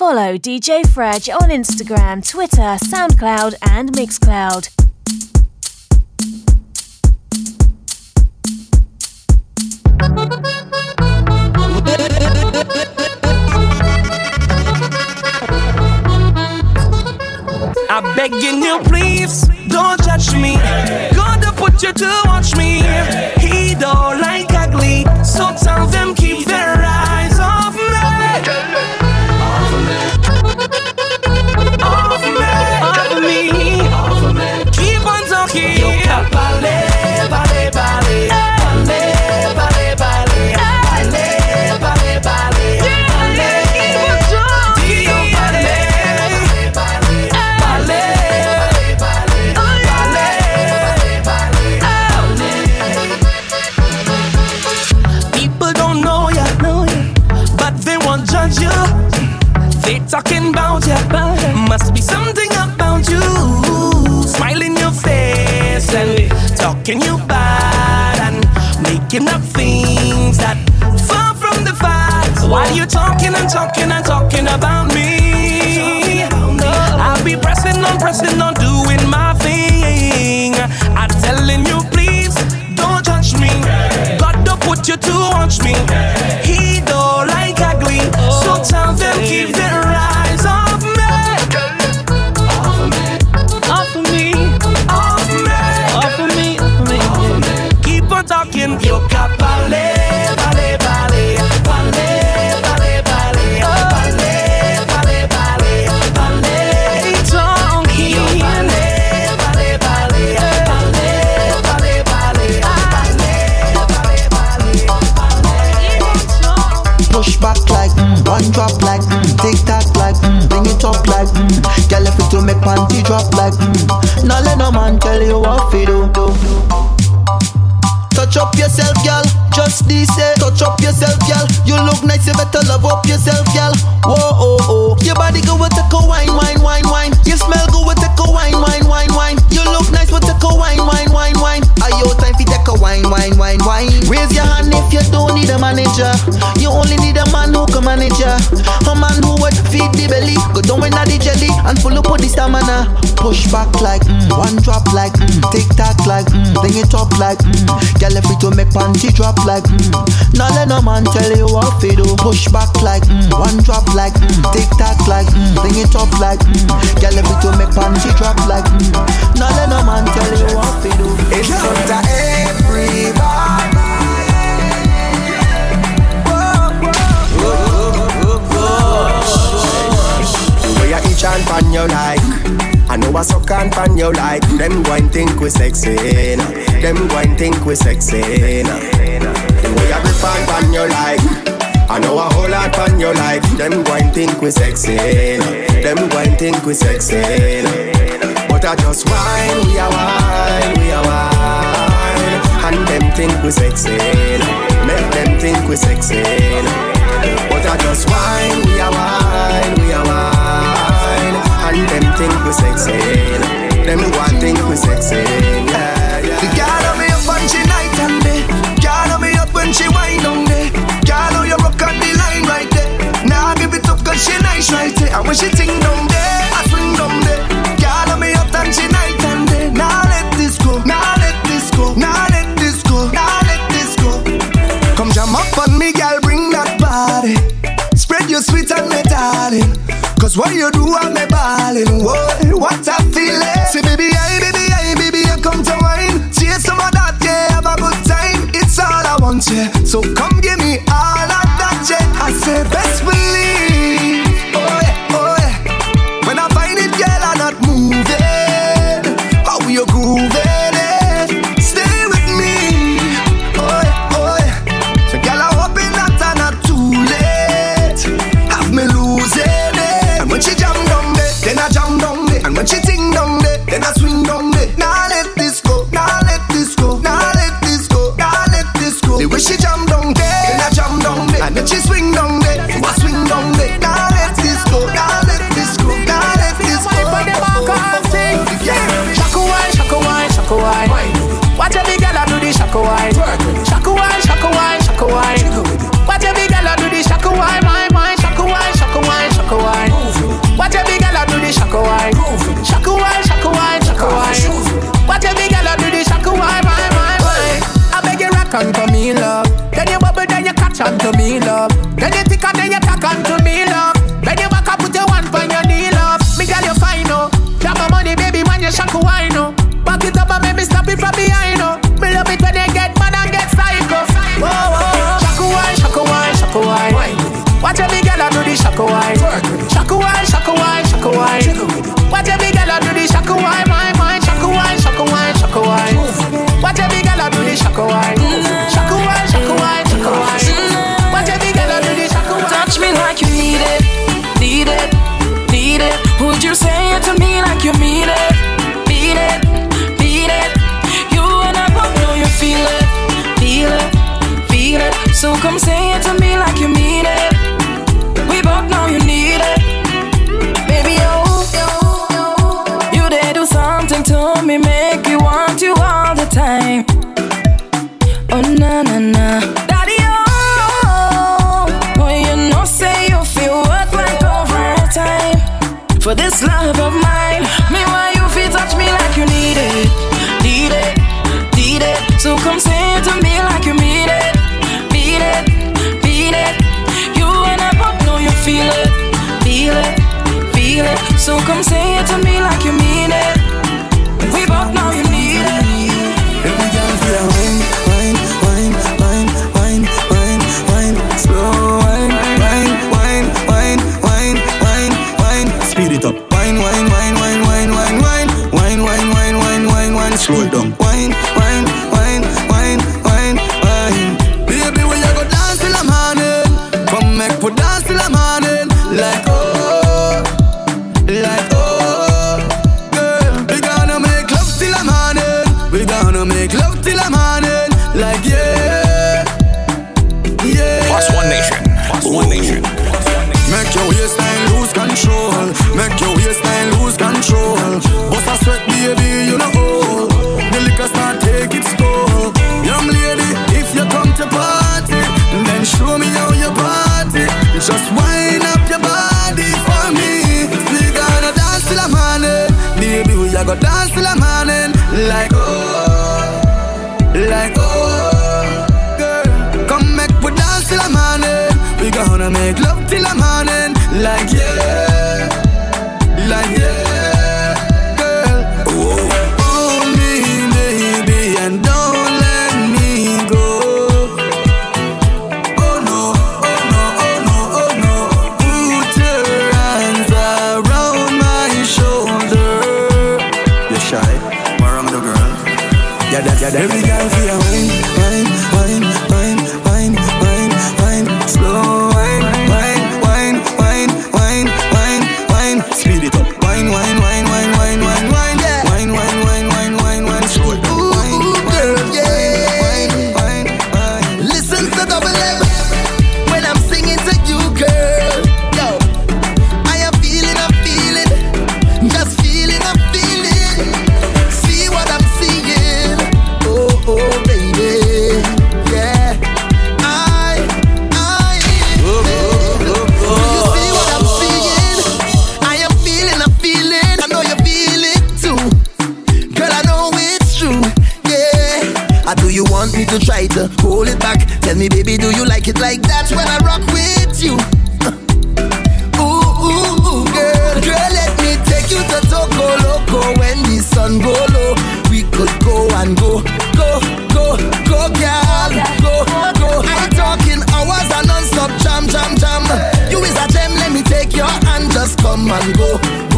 Follow DJ Fredge on Instagram, Twitter, SoundCloud, and Mixcloud. I'm begging you, please don't judge me. Gonna put you to watch me. He don't like ugly, so tell them and talking and talking about me, I'll be pressing on, pressing on, doing panty drop like mm. Now let no man tell you what to do. Touch up yourself, girl. Just this say, touch up yourself, girl. You look nice, you better love up yourself, girl. Whoa, oh, oh. Your body go with take a wine, wine, wine, wine. Your smell go with take a wine, wine, wine, wine. You look nice, with take a wine, wine, wine, wine. Are your time fi take a wine, wine, wine, wine? Raise your hand if you don't need a manager. You only need a man who can manage ya. Feed the belly, go down in the jelly and full up with the stamina. Push back like mm, one drop like mm, tick tock like mm, bring it up like mm. Girl, if to make panty drop like mm. Now let no man tell you what to do. Push back like mm. One drop like mm. Tick tock like mm. Bring it up like mm. Girl, if to make panty drop like mm. Now let no man tell you what to do. It's up to everybody. Each pan you like I know I suck and pan you like Them go and think we sexy. Them go and think we sexy nah. The way I grip and pan you like I know a whole lot pan you like Them go and think we sexy. Them go and think we sexy. But I just wine, we are wine, we are wine And them think we sexy. Make them think we sexy. But I just wine, we are wine, we are wine and them think we sexy. Them one think we sexy. Yeah, yeah. Girl on me up on she night and day. Girl on me up when she wine on day. Girl on you rock on the line right there. Now give it up cause she nice right there. And when she ting down there, I swing down there. Girl on me up and she night and day. Now let this go. Now let this go. Now let this go. Now let this go. Come jam up on me, girl. Your sweet and me darling. Cause what you do, I'm a ballin'. What, what I feel Say, baby, I, baby, I, baby, I come to wine. Chase some of that, yeah, have a good time. It's all I want, yeah. So come give me to try to hold it back. Tell me, baby, do you like it like that when I rock with you? Ooh, ooh, ooh, girl. Girl, let me take you to Toko Loco when the sun go low. We could go and go, go, go, go, girl. Go, go. I'm talking hours and non-stop jam, jam, jam. You is a gem, let me take your hand, just come and go.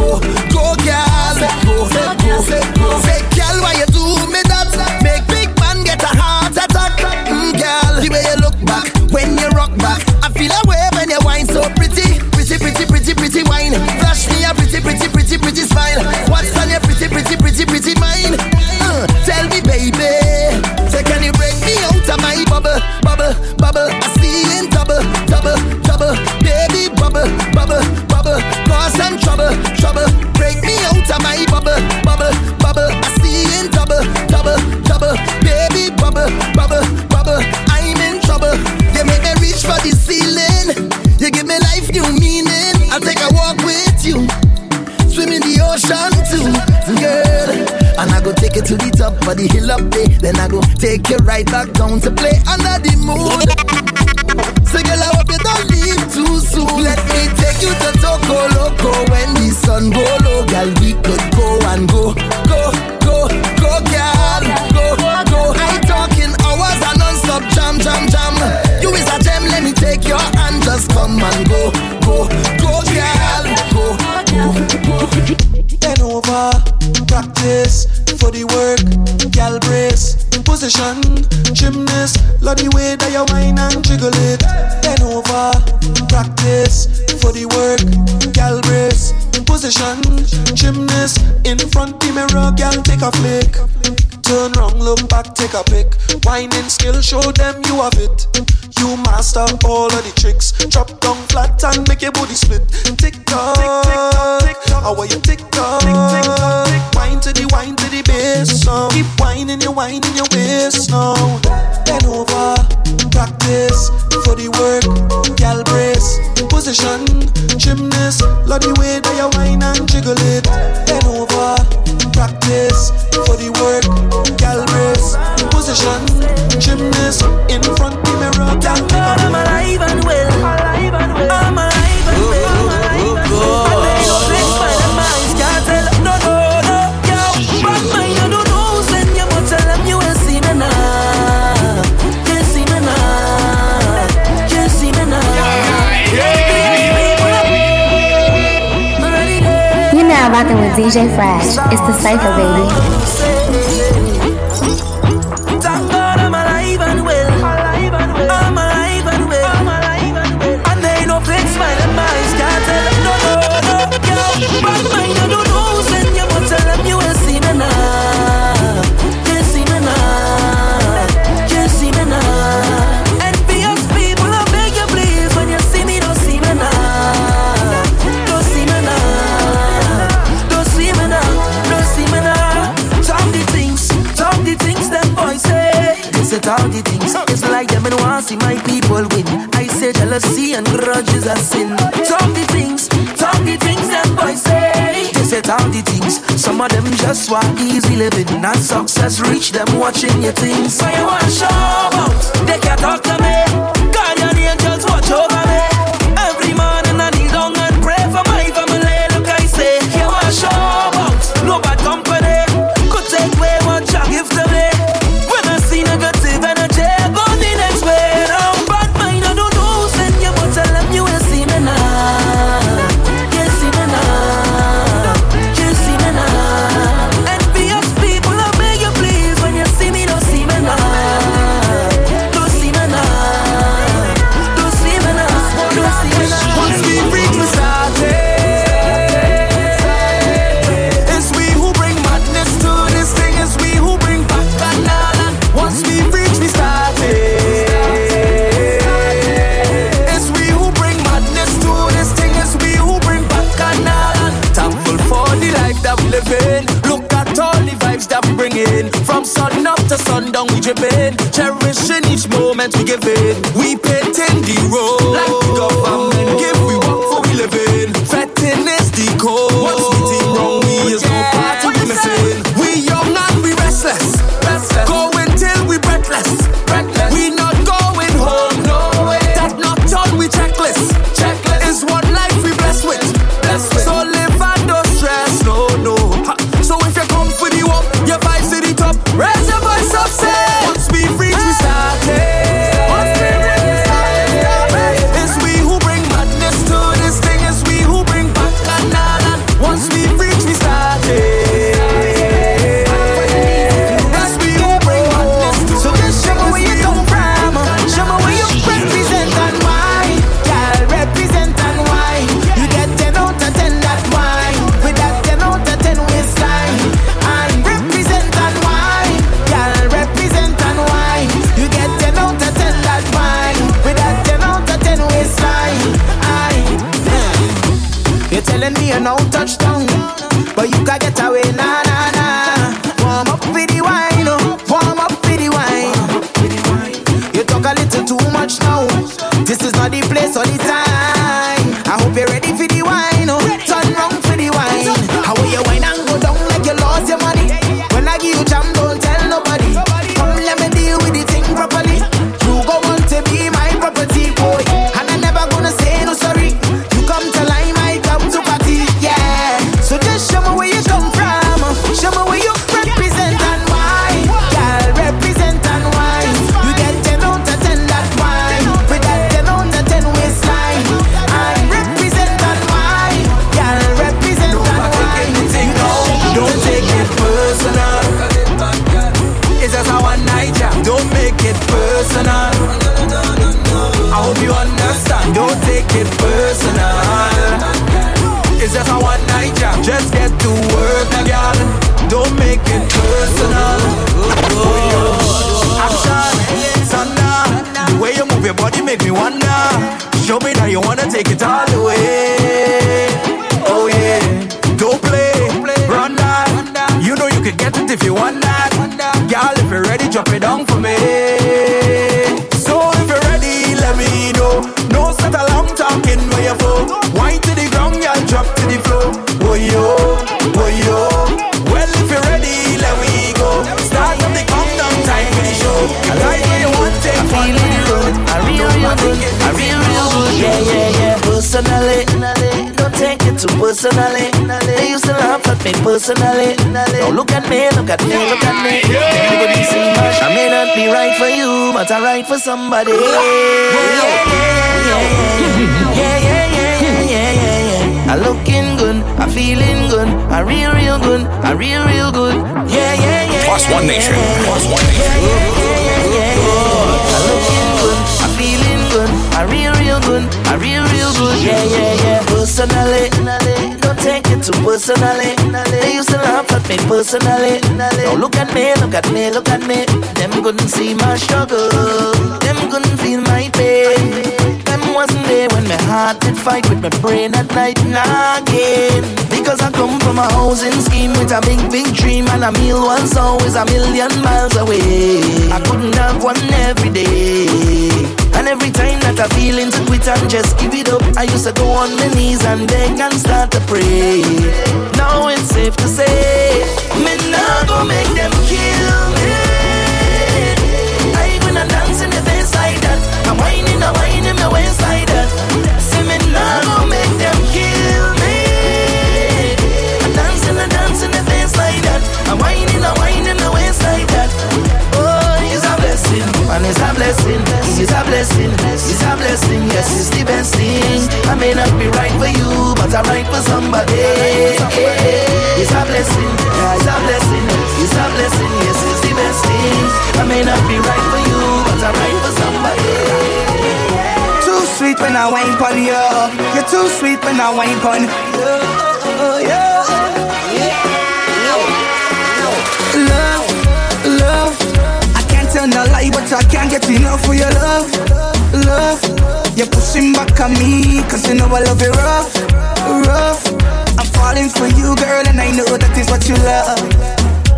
trouble, trouble. Break me out of my bubble, bubble, bubble. I see in trouble, trouble, trouble, Baby, bubble, bubble, bubble. I'm in trouble. You make me reach for the ceiling. You give me life, new meaning. I'll take a walk with you. Swim in the ocean too, girl. And I go take you to the top of the hill up there. Then I go take you right back down to play under the moon. So girl, I hope you don't leave too soon. Let me take you to go loco when the sun go low, girl. We could go and go, go, go, go, girl. Go, go. I talking hours and non-stop jam, jam, jam. You is a gem, let me take your hand. Just come and go, go, go, girl. Go, go, go. Then over, practice for the work, girl. Break position. Gymnast, love the way that you whine and jiggle it. Bend over, practice for the work. Gal brace, position. Gymnast, in front the mirror, gal take a flick. Turn round, look back, take a pic. Whining skill, show them you have it. You master all of the tricks. Drop down flat and make your booty split. Tick tock, How are you tick tock? Wine to the wine to the bass. Keep whining, you whining your way this now. Then over, practice. DJ Fresh. It's the Cypher, baby. jealousy and grudges are sin. Some the things, some the things them boys say. They said all the things. Some of them just want easy living. Not success reach them watching your things. So you want show out? They can't talk to me. give it Look at me, look at me. Everybody see much. I may not be right for you, but I'm right for somebody. Yeah, yeah, yeah, yeah, yeah, yeah, yeah. I looking good, I'm feeling good, I'm real, real good, I'm real, real good. Yeah, yeah, yeah. yeah. Plus one nation, plus one nation. I looking good, I feeling good, I real, real good, I real, real good. Yeah, yeah, yeah. Personally too personally. They used to laugh at me personally. Now look at me, look at me, look at me. Them couldn't see my struggle. Them couldn't feel my pain. Them wasn't there when my heart did fight with my brain at night and again. Because I come from a housing scheme with a big, big dream, and a meal was always a million miles away. I couldn't have one every day. And every time that I feel into quit and just give it up, I used to go on my knees and beg and start to pray. Now it's safe to say, me nah go make them kill me. When I wine pon. Love, love. I can't tell no lie, but I can't get enough of your love. Love. You're pushing back on me, cause you know I love it rough, rough. I'm falling for you, girl, and I know that is what you love.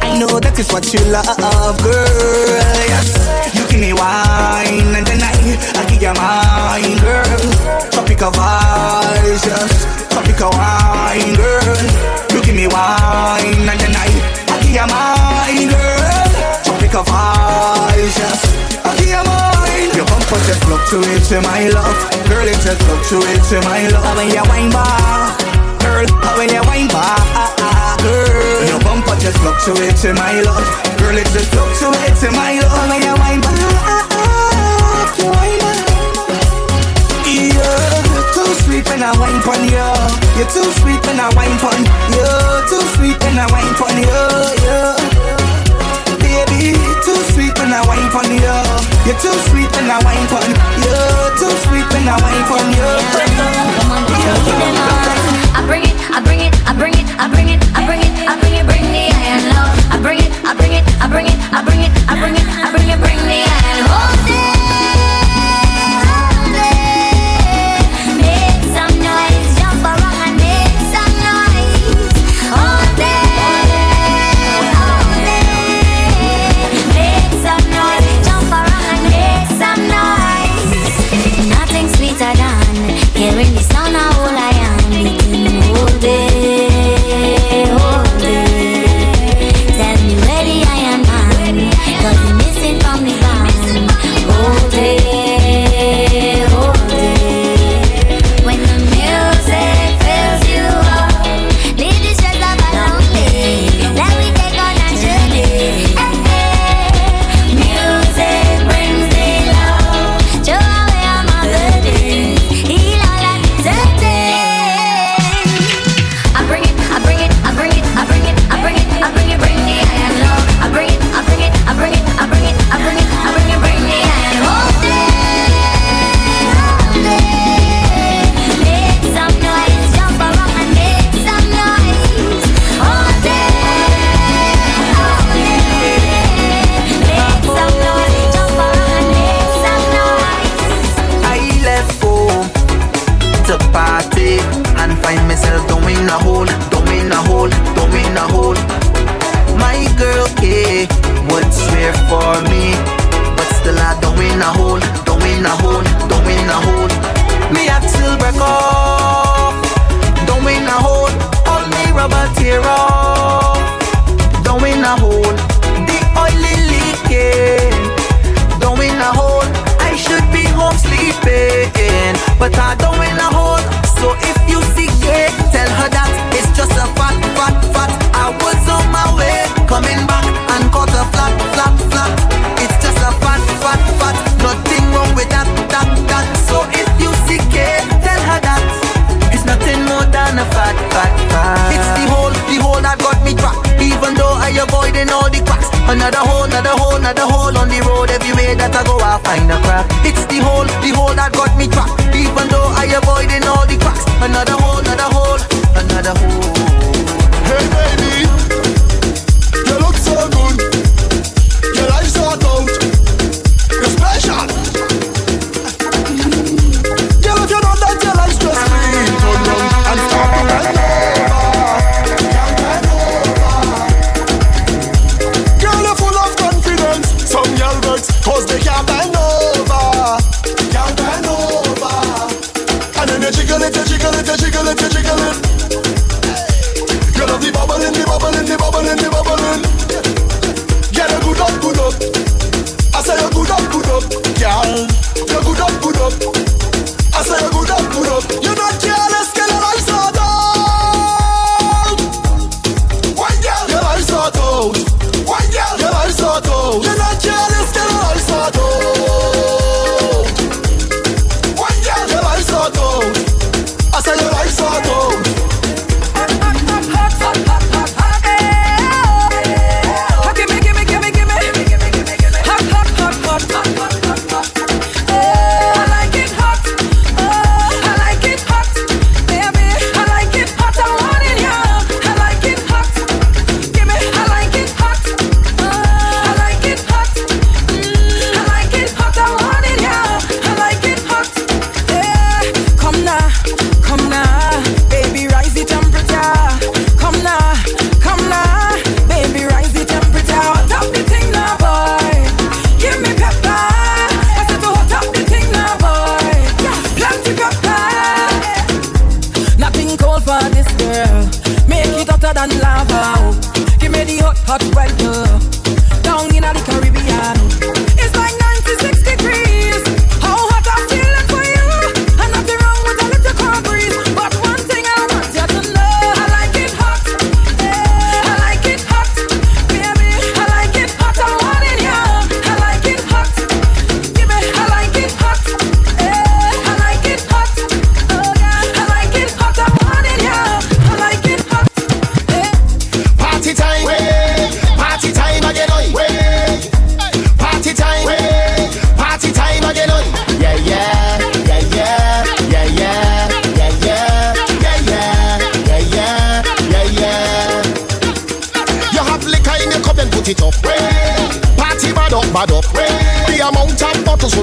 I know that is what you love, girl. Yes, you give me wine and then I, I give you mine, girl. Tropical vibes, yes. Tropical wine, girl. You give me wine and then I, I give you mine, girl. Tropical vibes, yes. I give you mine. Your bumper just fluctuates to my love, girl. It just fluctuates to my love. When you wine back, girl. How when you wine back, ah, ah, ah, girl. Just fluctuates to my love, girl. It just fluctuates to my love. When you wine back, you wine back. You're too sweet when I wine pon you. You're too sweet when I wine pon you. Too sweet when I wine pon you. Yeah. Baby, too sweet when I wine pon you. You're too sweet when I wine pon you. Too sweet when I wine pon you. I bring it, I bring it, I bring it, I bring it, I bring it, I bring it, bring the iron love. I bring it, I bring it, I bring it, I bring it, I bring it, I bring it, bring the iron. Hold it,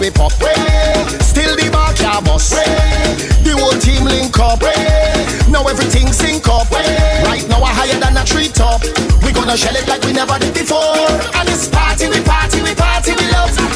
whip up. Still the bar can bust. The whole team link up. Now everything sync up. Right now we're higher than a tree top. We gonna shell it like we never did before. And it's party, we party, we party, we love.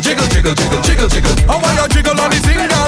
jiggle, jiggle, jiggle, jiggle, jiggle. I want you jiggle on the thing,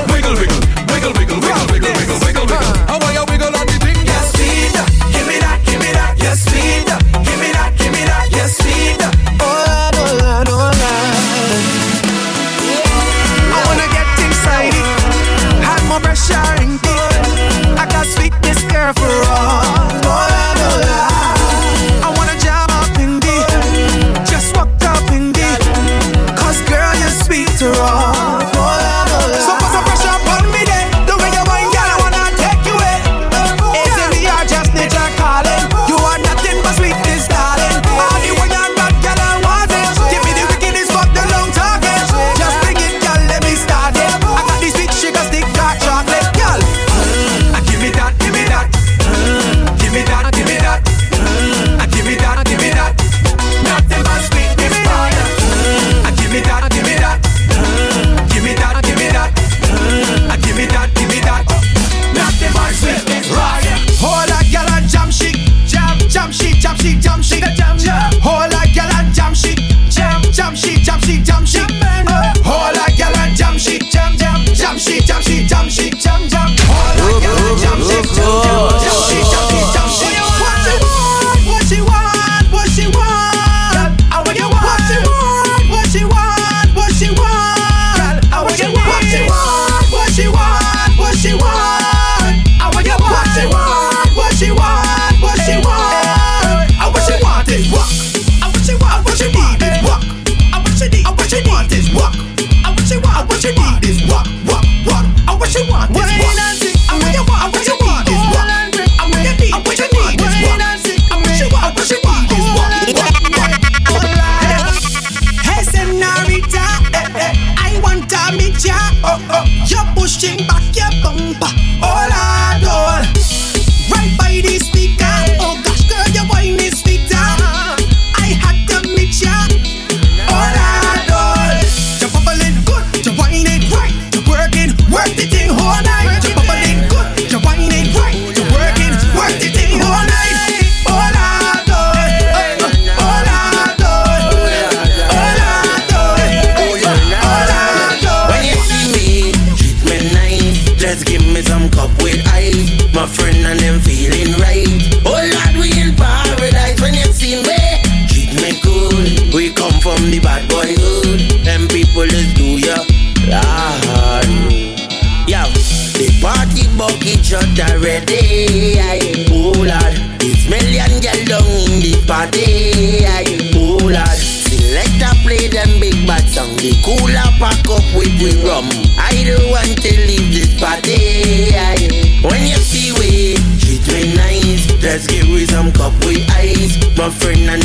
My friend and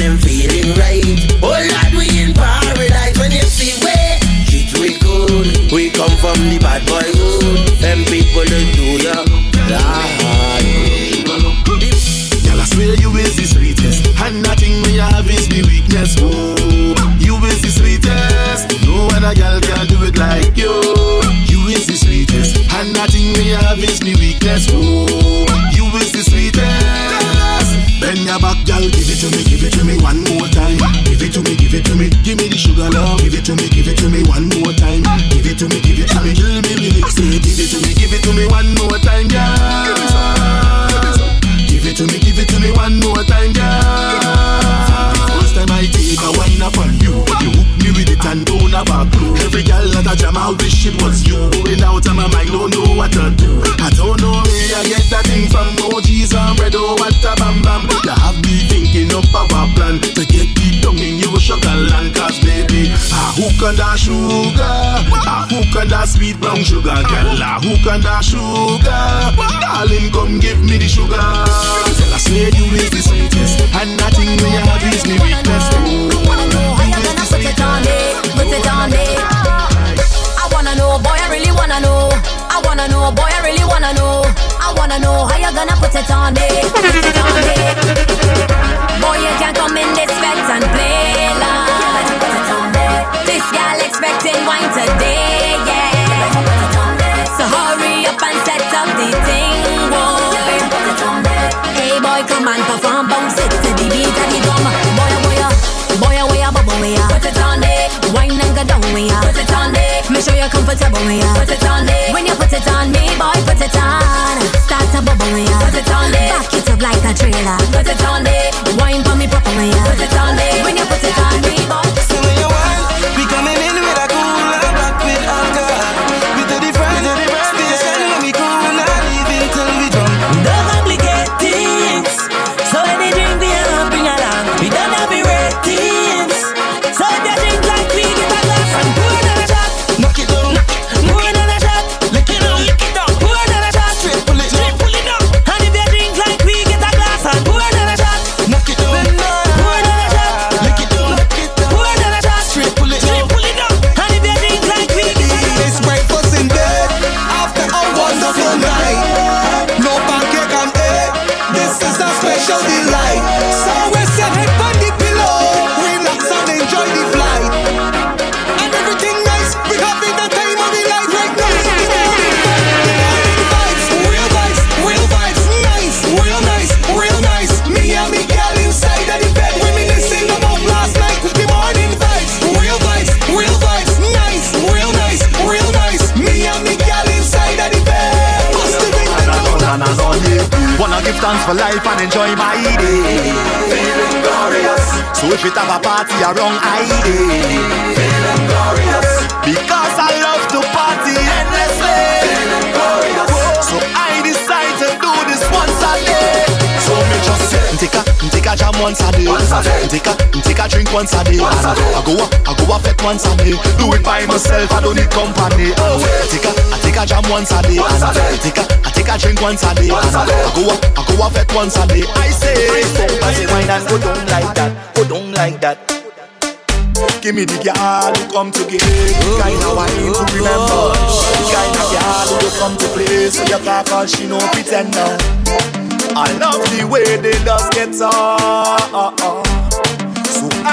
On that sugar, I hook on that sweet brown sugar, girl. I hook on that sugar, darling, come give me the sugar. Tell I swear you is the sweetest, and nothing me have is me weakness. You is the sweetest. Put it on me. I wanna know, boy, I really wanna know. I wanna know, boy, I really wanna know. I wanna know how you gonna put it on me. Put it on me. Boy, you can't come in this vet and play like. This gal expecting wine today, yeah. It. So hurry up and set up the thing, boy. It. Hey boy, come and perform, bounce it to the beat of the drum. Boy, oh, boy, oh. boy, oh, boy, oh, bubble way Put it on there, wine and go down way Put it on there, make sure you're comfortable way Put it on there, when you put it on me, boy, put it on. Start to bubble way Put it on there, back it up like a trailer. Put it on there, wine for me proper way Put it on there, when you put it on me, boy. Once a day. Once a day. I go a I go a fet once a day. Do it by myself. I don't need company. Oh, I take a I take a jam once a day. Once a day. I take a I take a drink once a day. Once a day. I go a I go a fet once a day. I say, I say wine and go down like that, go down like that. give me the girl who come to give. Kind of wine to oh, remember. Oh, oh, the Kind of girl who come to play. So you talk all she no pretend now. I love the way they just get on.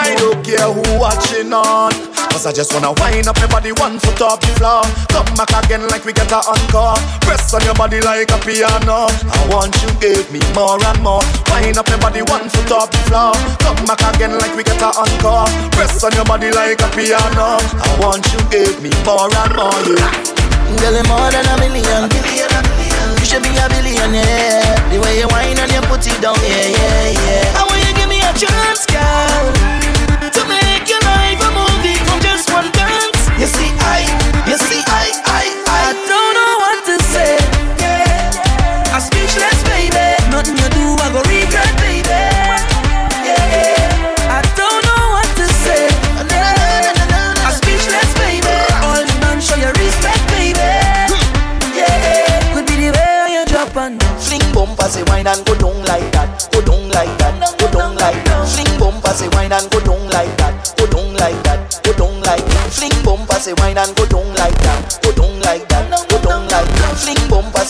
I don't care who watching on. Cause I just wanna wind up my body one foot off the floor. Come back again like we get a encore. Press on your body like a piano. I want you give me more and more. Wind up my body one foot off the floor. Come back again like we get a encore. Press on your body like a piano. I want you give me more and more. Yeah. Girl, more than a million. You should be a billionaire. The way you whine and you put it down, yeah, yeah, yeah. I want you give me a chance, girl,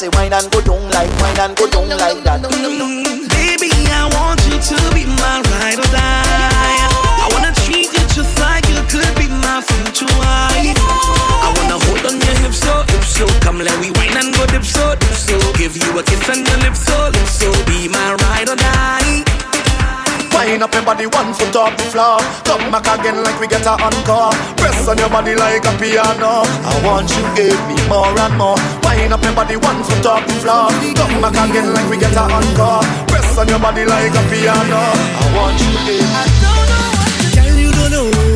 say wine and go down like, wine and go down like that. Up your body one foot off the floor. Come back again like we get a encore. Press on your body like a piano. I want you give me more and more. Wind up your body one foot off the floor. Come back again like we get a encore. Press on your body like a piano. I want you give me Girl, you don't know.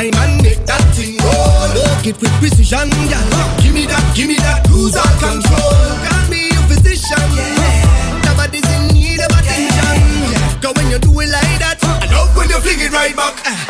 Time and make that thing roll. Look it with precision, yeah. Give me that, give me that, lose all control. Can be your physician, yeah. Nobody's in need of attention. Yeah. Cause when you do it like that, I love when you fling it right back.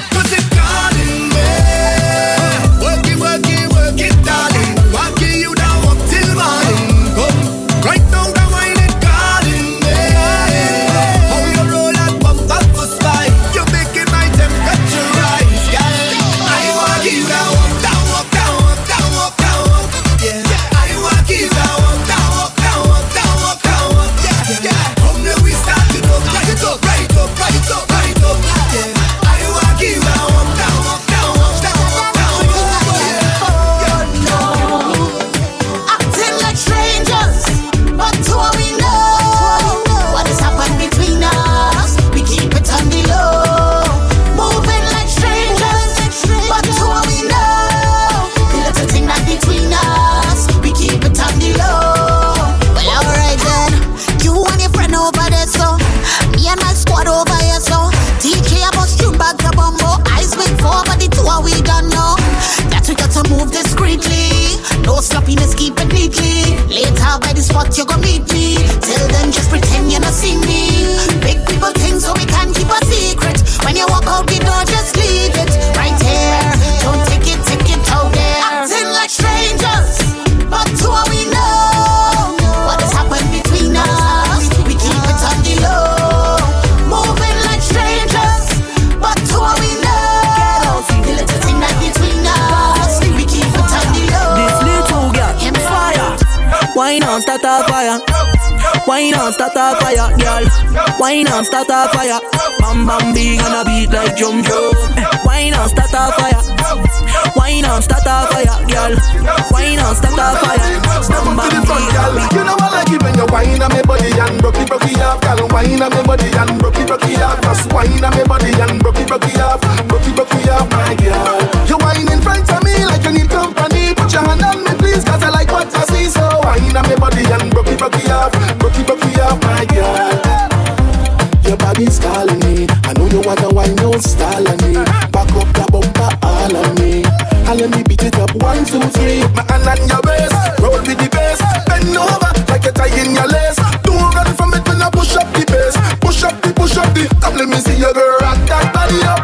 Me see your girl rock that body up.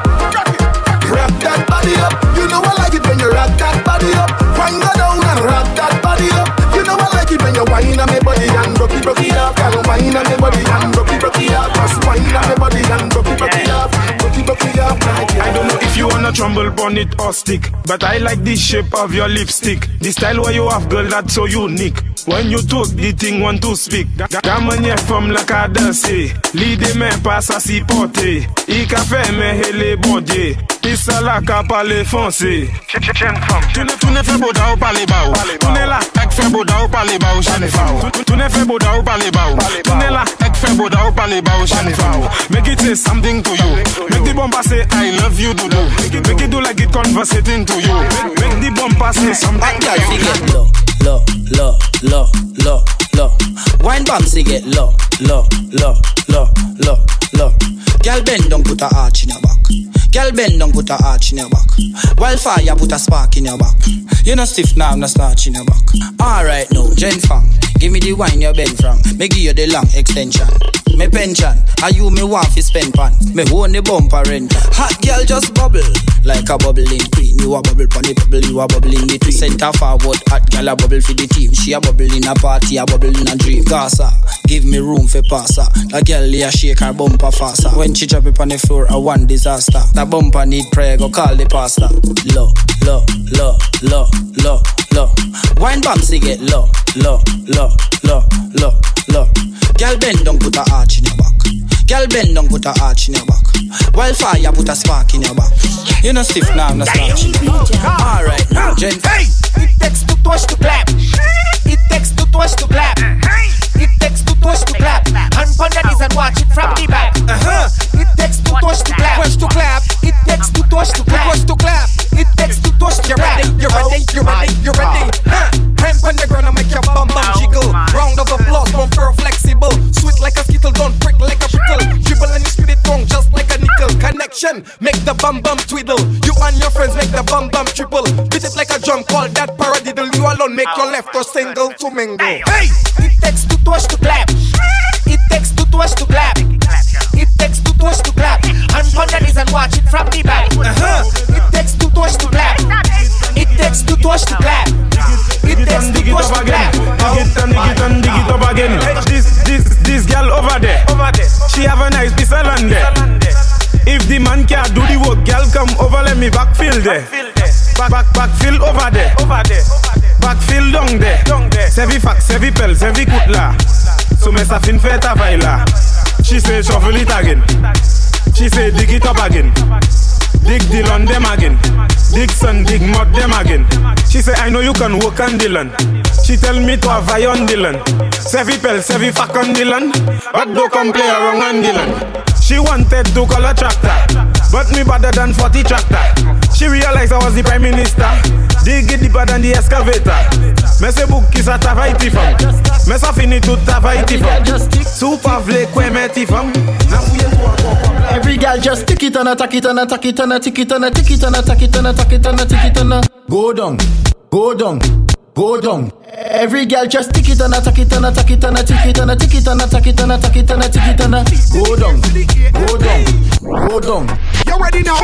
Rock that body up. You know I like it when you rock that body up. Wine go down and rock that body up. You know I like it when you wine on me body and rock it, rock it up. Girl, wine on me body and rock it, rock it up. Just wine on me body and rock it, rock it up. Rock it, rock it up. I don't know if you wanna trumble on it or stick, but I like the shape of your lipstick. The style where you have, girl, that's so unique. When you talk, the thing want to speak Gamanye fom la ka danse Li de men pa sa si pote I ka fe men hele bodye eh. Pisa la ka pale eh. fonse Toune toune fe boda ou pale ba ou. Toune la ek fe boda ou pale ba ou Chane fa ou. Toune fe boda ou pale ba ou. Toune la ek fe boda ou pale ba ou Chane fa ou. Make it say something to you. Make di bomba say I love you do do Make it do like it conversating to you. Make di bomba say something to you. Low, low, low, low, low. Wine bouncy get low, low, low, low, low, low. Girl bend down, put a arch in your back. Girl bend down, put a arch in your back. Wildfire, put a spark in your back. You no stiff now, no starch in your back. Alright now, Jen fam, give me the wine you bend from. Me give you the long extension. me pension. Are you me want fi spend pan? Me own the bumper rent. Hot girl just bubble like a bubbling queen. You a bubble pon the bubble, you a bubble in between. Center forward, hot girl a bubble for the team. She a bubble in a party, a bubble in a dream. Gaza, give me room for passer. The girl here shake her bumper faster. When she drop it on the floor, a one disaster. Bumper need prayer, go call the pastor. Low, low, low, low, low, low. Wine bouncy get low, low, low, low, low, low. Girl bend down, put a arch in your back. Girl bend down, put a arch in your back. Wildfire, put a spark in your back. You know stiff now, I'm not starch. Alright, now, Jen. Hey, it takes two to clap. It takes two toes to clap. It takes two toes to clap. Hand on the knees and watch it from the back. Uh-huh. It takes two toes to clap. Toes to clap. It takes two toes to clap. Toes to clap. It takes two toes to clap. You're ready. You're ready. You're ready. Huh. Hand on the ground and make your bum bum jiggle. Round of applause, bumper flexible. Sweet like a skittle, don't prick like a prickle. Dribble and you spit it wrong, just like a nickel. Connection, make the bum bum twiddle. You and your friends make the bum bum triple. Make your left or single to mingle. Hey, it takes two toes to clap. It takes two toes to clap. It takes two toes to clap. Hand on the knees and watch it from the back. Uh-huh. It takes two toes to clap. It takes two toes to clap. It takes two toes to clap. Dig it and dig it and dig it up again. This this this girl over there, over there. She have a nice piece of land there. If the man can't do the work, girl come over, let me backfill there. Back back backfill over there. Backfill down there. Sevi fax, sevi pel, sevi kutla. So me sa fin feta vaila. She say shuffle it again. She say dig it up again. Dig Dylan them again. Dig son, dig mud them again. She say I know you can work on Dylan. She tell me to eye on Dylan. Sevi pel, sevi fuck on Dylan. But don't come play around on Dylan. She wanted to call a tractor, but me better than 40 tractor. She realized I was the prime minister. Dig it deeper than the excavator. Me se book is a tavaiti fam. Me sa fini tout tavaiti fam. Super vle kwe me ti fam. Na fouye to a Every girl just tick it and attack it and attack it and a tick it and a tick it and attack it and attack it and a tick it and a go down, go down, go down. Every girl just tick it and attack it and attack it and a tick it and a tick it and attack it and attack it and a tick it and a go down, go down, go down. You ready now?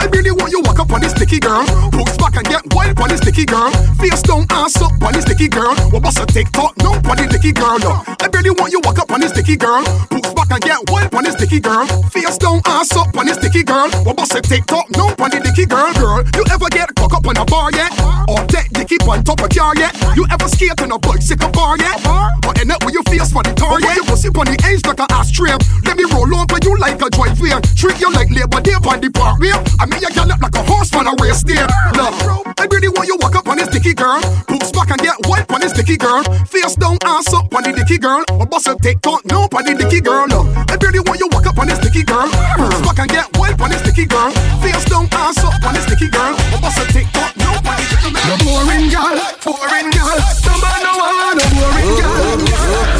I really want you walk up on this sticky girl. Hooks back and get wild on this sticky girl. Face down, ass up on this sticky girl. What bust a TikTok? No, on this sticky girl. No. I really want you walk up on this sticky girl. Hooks back and get wild on this sticky girl. Face down, ass up on this sticky girl. What bust a TikTok? No, on the dicky girl, girl. You ever get cock up on a bar yet? Or deck dicky on top of car yet? You ever skate on a bicycle bar yet? Or end up with your face for the tar yet? You pussy on the edge like a ashtray. Let me roll over you like a driveway. Treat you like labor day on the parkway. I mean you gal up like a horse on a race day. Look, I really want you walk up on this dicky girl. Poops back and get wipe on this dicky girl. Face down, ass up on the dicky girl. Or bust a TikTok, no on the dicky girl. Look, I really want you walk up on this dicky girl. Poops back and get wipe on this dicky girl. Face down, ass up on this dicky girl. Or bust a TikTok, no on the dicky girl. No boring gal, boring gal. Somebody no one, no boring gal.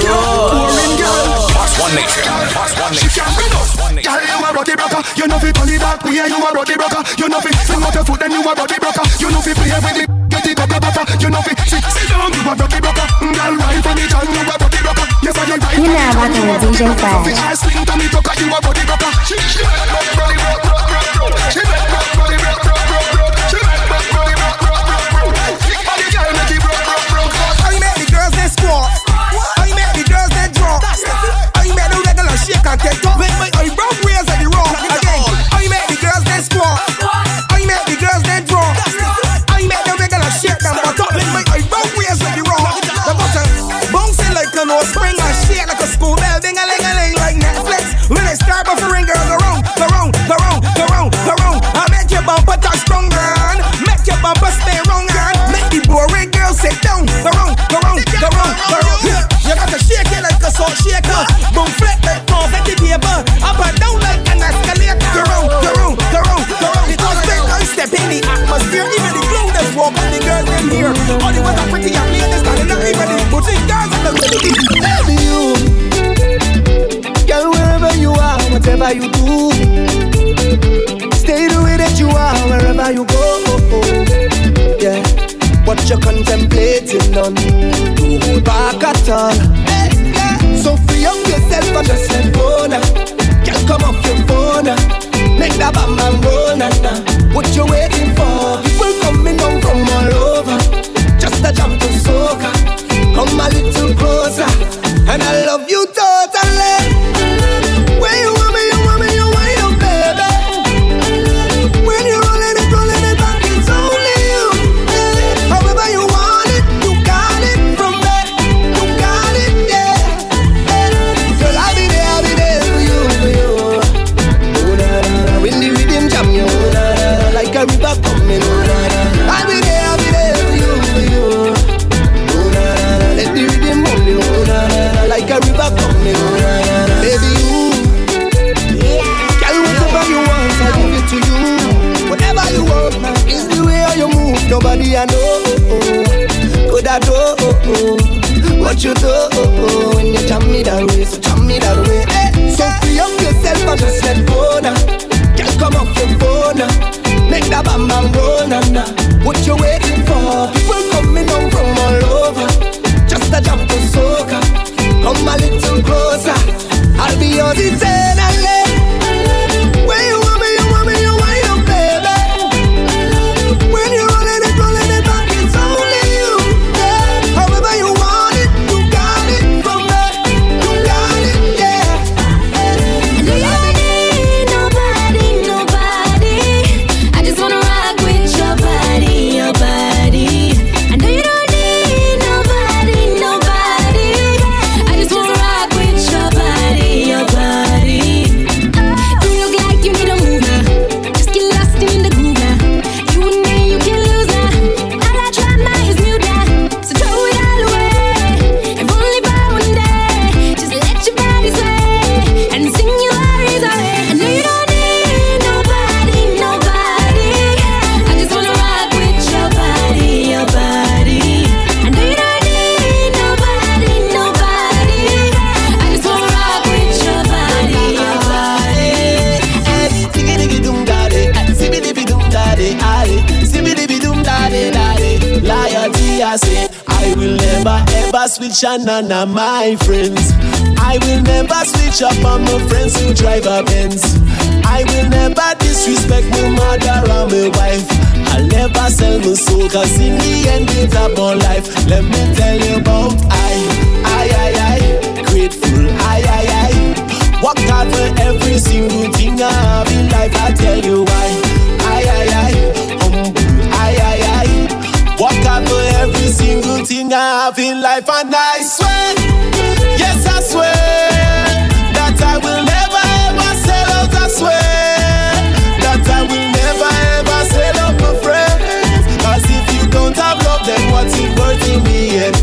Boring gal. Boss One Nation. Boss One She Nation. Can't bring us. Girl, you a ruddy broker. You know fi turn it back way. You a ruddy broker. You know fi swing out your foot, then you a ruddy broker. You know fi play with the get it butter butter. You know fi sit sit down. You a ruddy broker. Girl, ride for the jam. You a ruddy broker. Yes, I ride. You're now rocking with DJ Fresh. Fi ass swing to me tucker. You a ruddy broker. She she rock, ruddy rock, rock, rock, rock. She whatever you do. Stay the way that you are wherever you go. Yeah, what you're contemplating on, don't back at all. So free up yourself and just let go now. Girl, come off your phone now. Make that bam bam go now. What you waiting for? People coming down from all over. Just a jump to soca. Come a little closer, and I love you too. na na my friends. I will never switch up on my friends who drive a Benz. I will never disrespect my mother or my wife. I'll never sell my soul cause in the end it's about life. Let me tell you about I, I, I, I, grateful, I, I, I. Work hard for every single thing I have in life. I tell you why, I, I, I single thing I have in life, and I swear, yes, I swear that I will never ever sell out. I swear that I will never ever sell out my friends. Cause if you don't have love, then what's it worth to me? Yeah.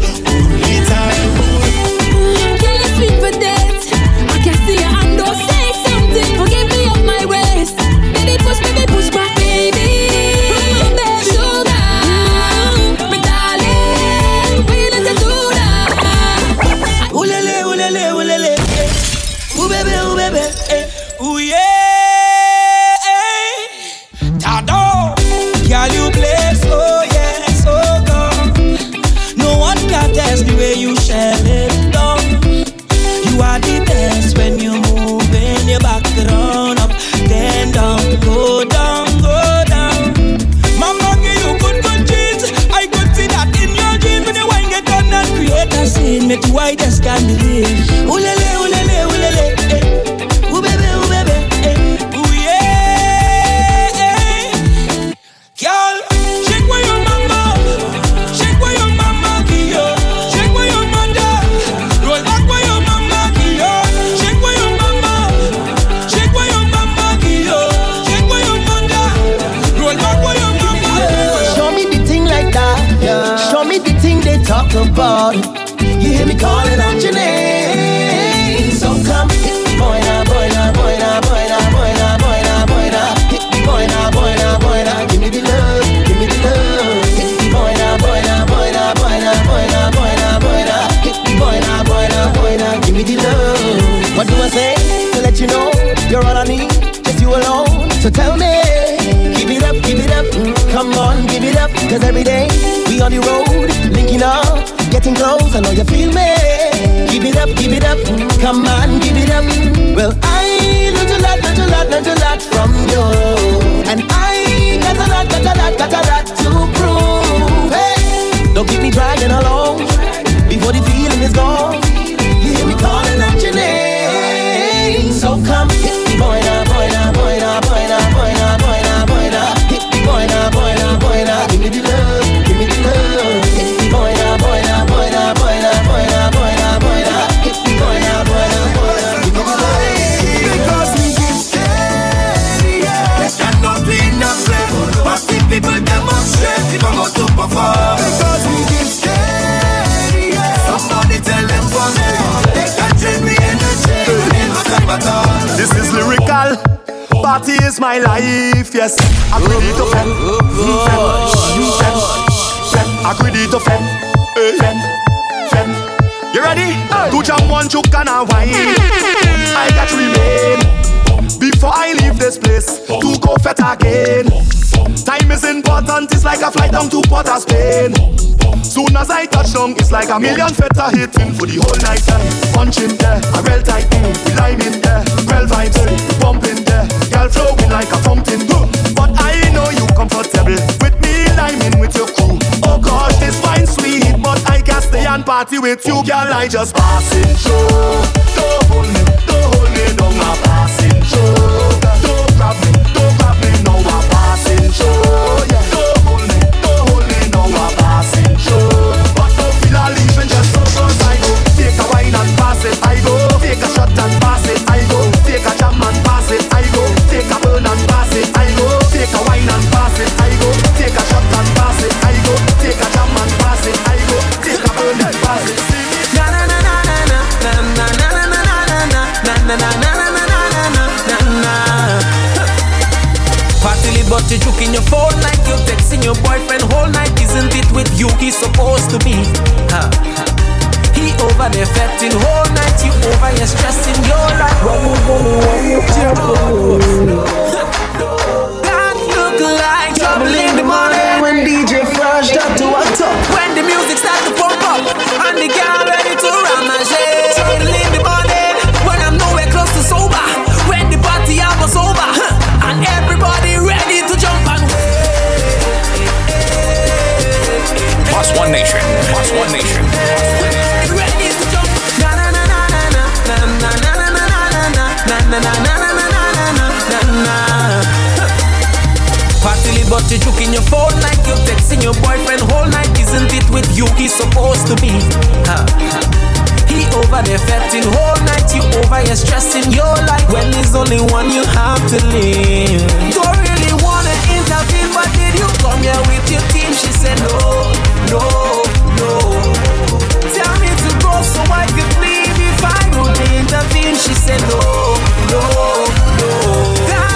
you know you're all I need, just you alone. So tell me, give it up, give it up, come on, give it up. Cause every day we on the road, linking up, getting close. I know you feel me. Give it up, give it up, come on, give it up. Well, I learned a lot, learned a lot, learned a lot from you, and I got a lot, got a lot, got a lot to prove. Hey, don't keep me dragging along before the feeling is gone. You hear me calling out your name. Party is my life, yes. Agree to fem, fem, fem, fem. Agree to fem, fem, fem. You ready? Two jam one chook and a wine. I got to remain before I leave this place to go fet again. Time is important, it's like a flight down to Port of Spain. Soon as I touch down, it's like a million feta hitting for the whole night. Eh. Punching there, a real tight, we line in there, real vibes, eh, pumping there, girl flowing like a fountain. But I know you comfortable with me liming with your crew. Oh gosh, this wine sweet, but I can't stay and party with you, girl. I just passing through. Don't hold me, don't hold me, don't my your phone like you're texting your boyfriend whole night. Isn't it with you he's supposed to be? Huh. He over there fetting whole night. You over here stressing your life. That look like trouble in the morning when DJ Fresh up to a top. When the music starts to pump up and the girl na na na na. But you joking your phone like you're texting your boyfriend whole night. Isn't it with you he's supposed to be? Huh. He over there fetting whole night. You over here stressing your life when there's only one you have to live. Don't really wanna intervene, but did you come here with your team? She said no, no. Tell me to go so I could leave if I would intervene. She said no, no, no.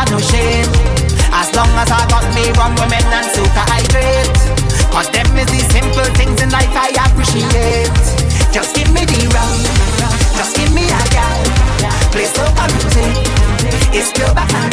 Want no shame. As long as I got me rum, women and soca, I. Cause them is the simple things in life I appreciate. Just give me the rum, just give me a gal. Play soca music, it's pure bacchanal.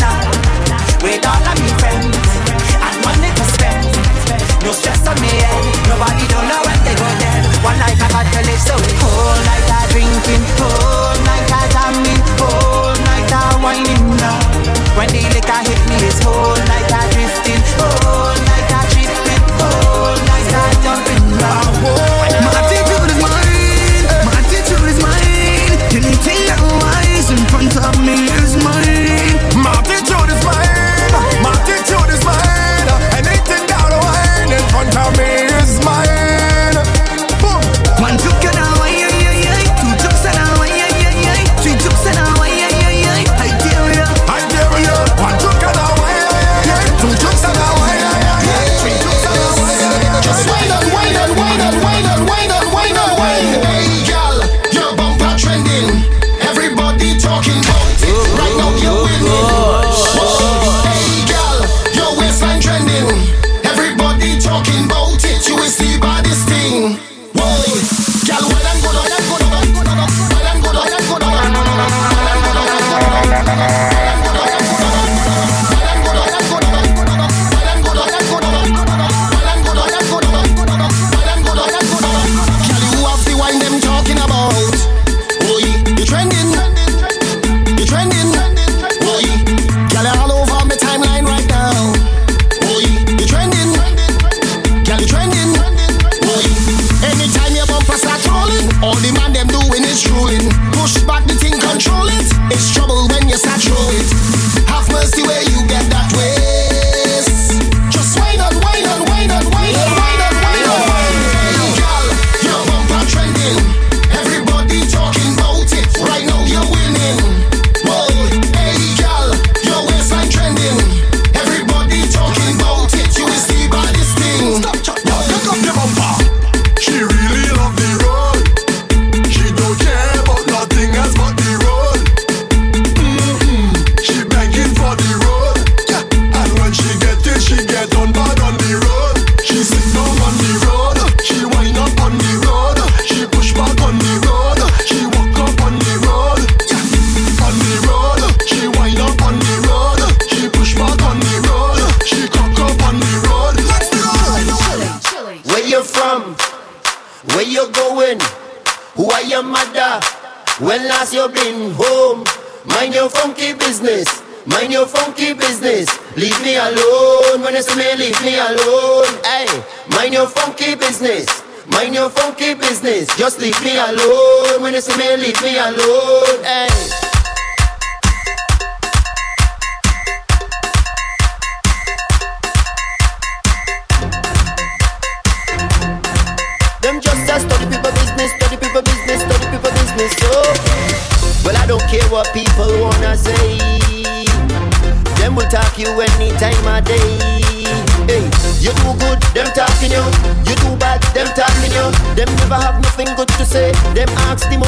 leave me alone. When you see me, leave me alone.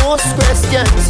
most questions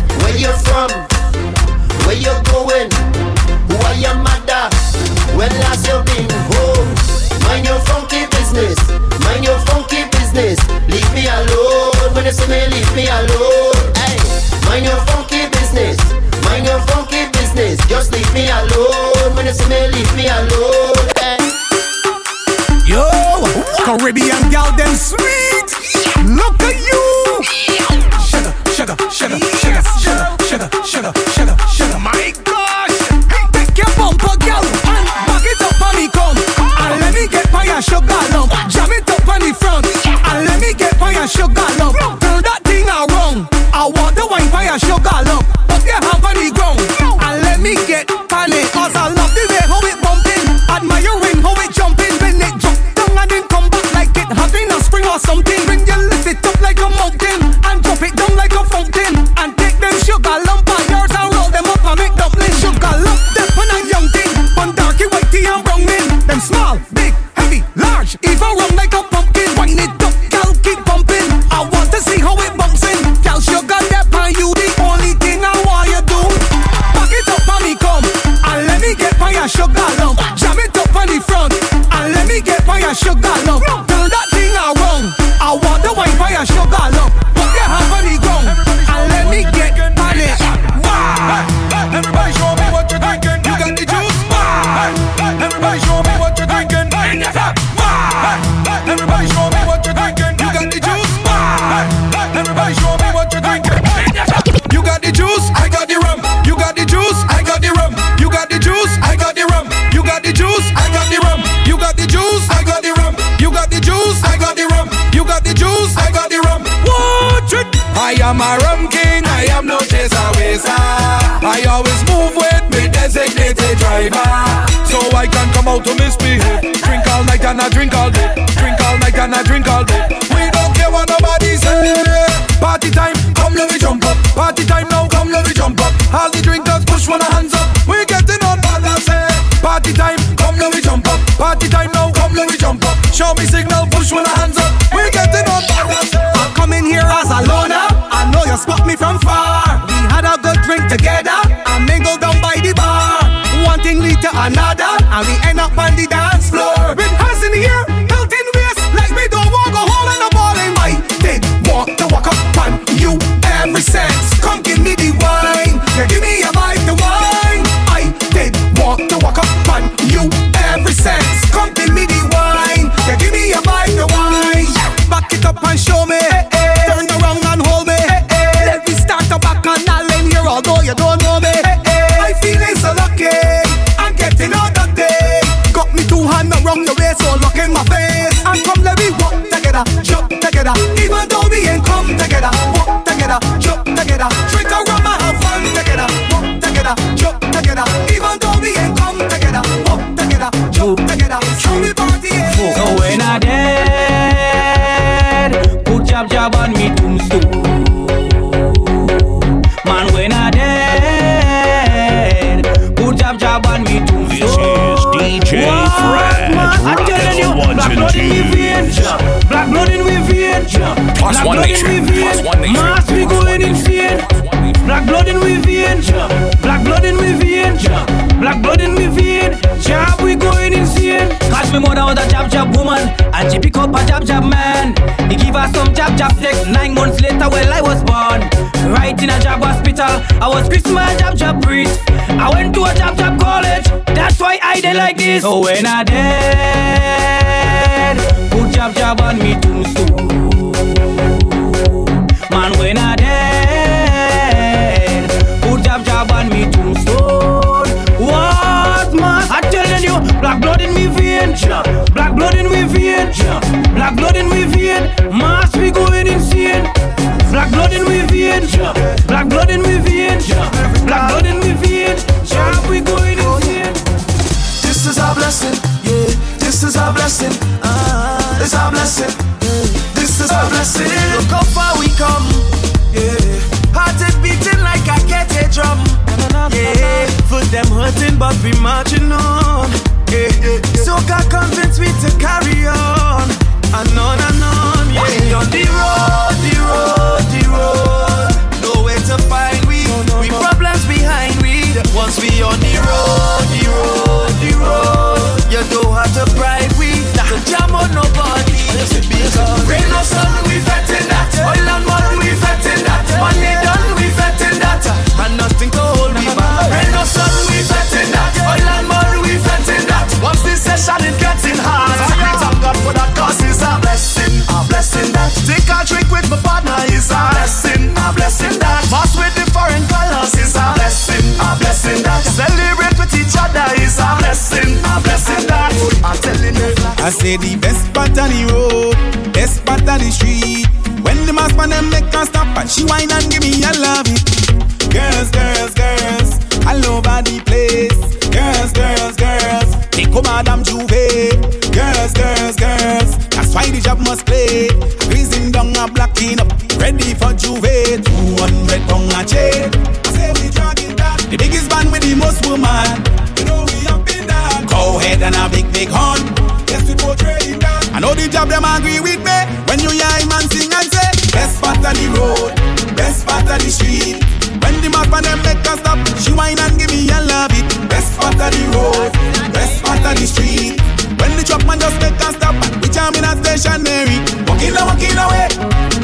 she pick up a jab jab man. He give her some jab jab sex. Nine months later, well I was born. Right in a jab hospital. I was Christmas jab jab priest. I went to a jab jab college. That's why I did like this. So when I dead, put jab jab on me tombstone. Man, when I dead, put jab jab on me tombstone. What man? I telling you, black blood in me black blood in me vein, black blood in me vein. Mass we going insane. Black blood in me vein, black blood in me vein, black blood in me vein. Job we going insane. This is our blessing, yeah. This is our blessing. Ah, it's our blessing. This is our blessing. Look how far we come, yeah. Heart is beating like I get a drum, yeah. Foot them hurting, but we marching on, yeah. So God convinced me to carry on, and on and on, yeah. On the road, the road, the road. Nowhere to find we, we problems behind we. Once we on the road, the road, the road. You don't have to bribe we, to jam on nobody. Rain or sun, we fetting that. Oil and water, we fetting that. Money Session is getting hard, I thank God for that cause is a blessing, a blessing that. Take a drink with my partner is a blessing, a blessing that. Mass with the foreign colors is a blessing, a blessing that. Celebrate with each other is a blessing, a blessing that. I'm telling you. I say the best part of the road, best part of the street. When the mass man them make her stop and she whine and give me I love it. Girls, girls, girls, all over the place. Girls, Madame Juve. Girls, girls, girls, that's why the job must play. Freezing down a blocking up, ready for J'ouvert. 200 pound a chain. I say we jogging that. The biggest band with the most woman. You know we up in that. Go ahead and a big, big horn. Yes, we portray that. I know the job them agree with me when you hear him sing and say best part of the road, best part of the street. When the map and them make us stop, she whine and give me I love it. Best part of the road, on the street. When the truck man just make a stop, we jam in a stationary. Walking a walking away,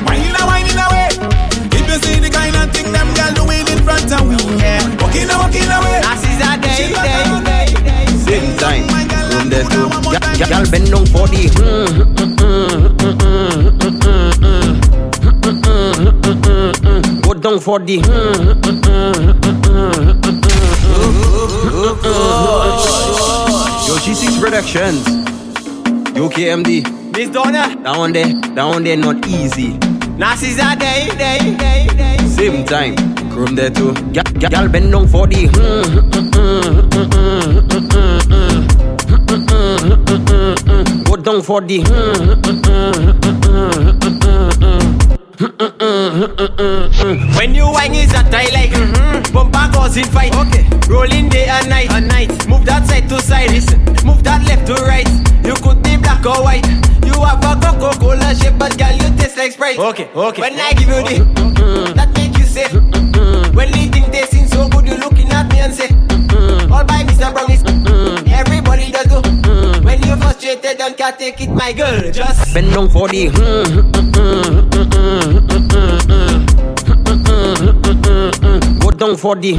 whining a whining away. If you see the kind of thing them girl doing in front of we, yeah. Walking a walking away. That is a day, day, day, day. Same time, room there too. Y'all bend down for the. Go down for the. Mm, mm, mm, mm, mm, mm, mm. Yo, G6 Productions. UKMD. Miss Donna. Down there, down there, not easy. Nazis are day, day, day, day. Same time, chrome there too. Gal, gal, bend down for the. Go down for the. When you whine is a tie like mm-hmm. Bumper goes in fight. Okay. Rolling day and night. And night. Move that side to side. Listen. Move that left to right. You could be black or white. You have a Coca-Cola shape But girl you taste like Sprite. Okay, okay. When I give you the That make you say When the thing tasting so good You looking at me and say All by Mr. Brown is Everybody does go When you're frustrated and can't take it my girl Just Bend down for the. Go down for the.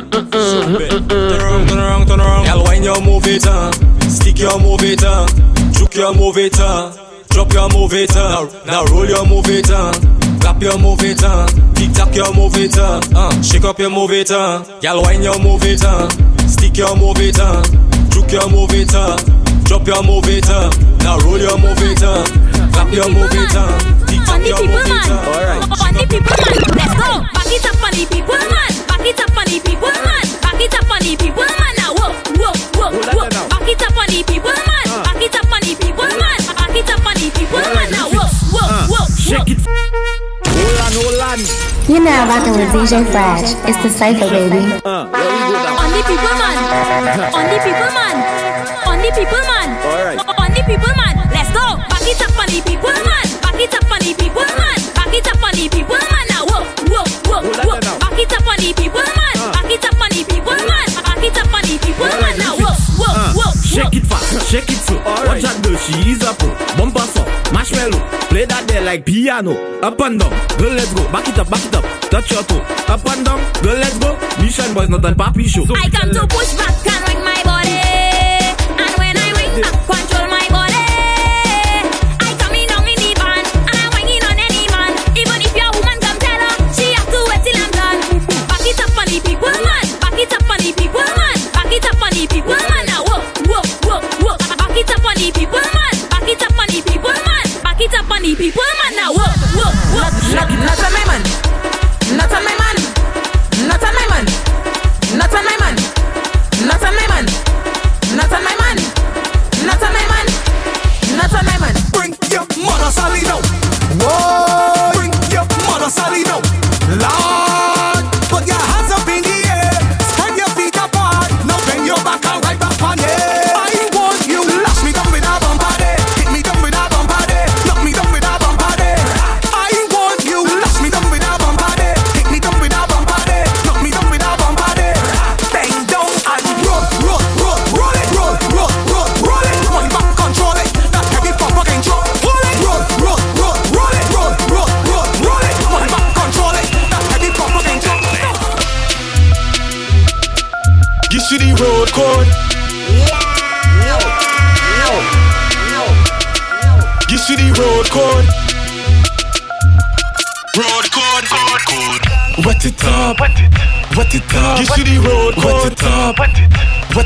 Turn around, turn around, turn around. Girl, wine your move it, uh. Stick your move it, uh. Juke your move it, uh. Drop your move it, uh. Now roll your move it, uh. Clap your move it, uh. Tick tock your move it, uh. uh. Shake up your move it, uh. Girl, wine your move it, uh. Stick your move it, uh. Juke your move it, uh. Drop your move it, uh. Now roll your move it, uh. Clap your move it, uh. Tick tock your move uh. Alright. On the people man, let's go. Back it up on the people man. Back it up on the people man. Back it up on the people man. Now whoa, whoa, whoa, whoa. Back it up on the people man. Back it up on the people man. Back it up on the people man. Now whoa, whoa, whoa. Shake it. Hold on, hold on. You're now rocking with DJ Flash. It's the Cypher, baby. Uh, the people man. Alright. On the people man. Let's go. Back it up on the people man. Back it up on the people man. Back it up on the people man. Now whoa, whoa, whoa, whoa. Back it up on the people man. Back it up on the people man. Back it up on the people man. Now whoa, whoa, whoa. Shake it fast, shake it slow. Right. Watch her do, she is a pro. Bumper song, marshmallow. Play that there like piano. Up and down, girl, let's go. Back it up, back it up. Touch your toe. Up and down, girl, let's go. Mission boys, not a papi show. So I come to push back can't ring my body. a,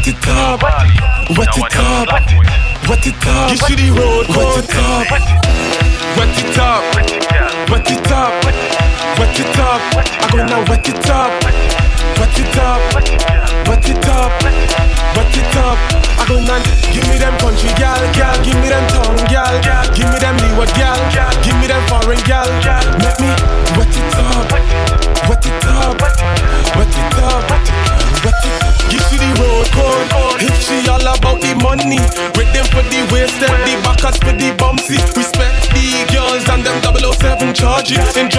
따뜻한 energy.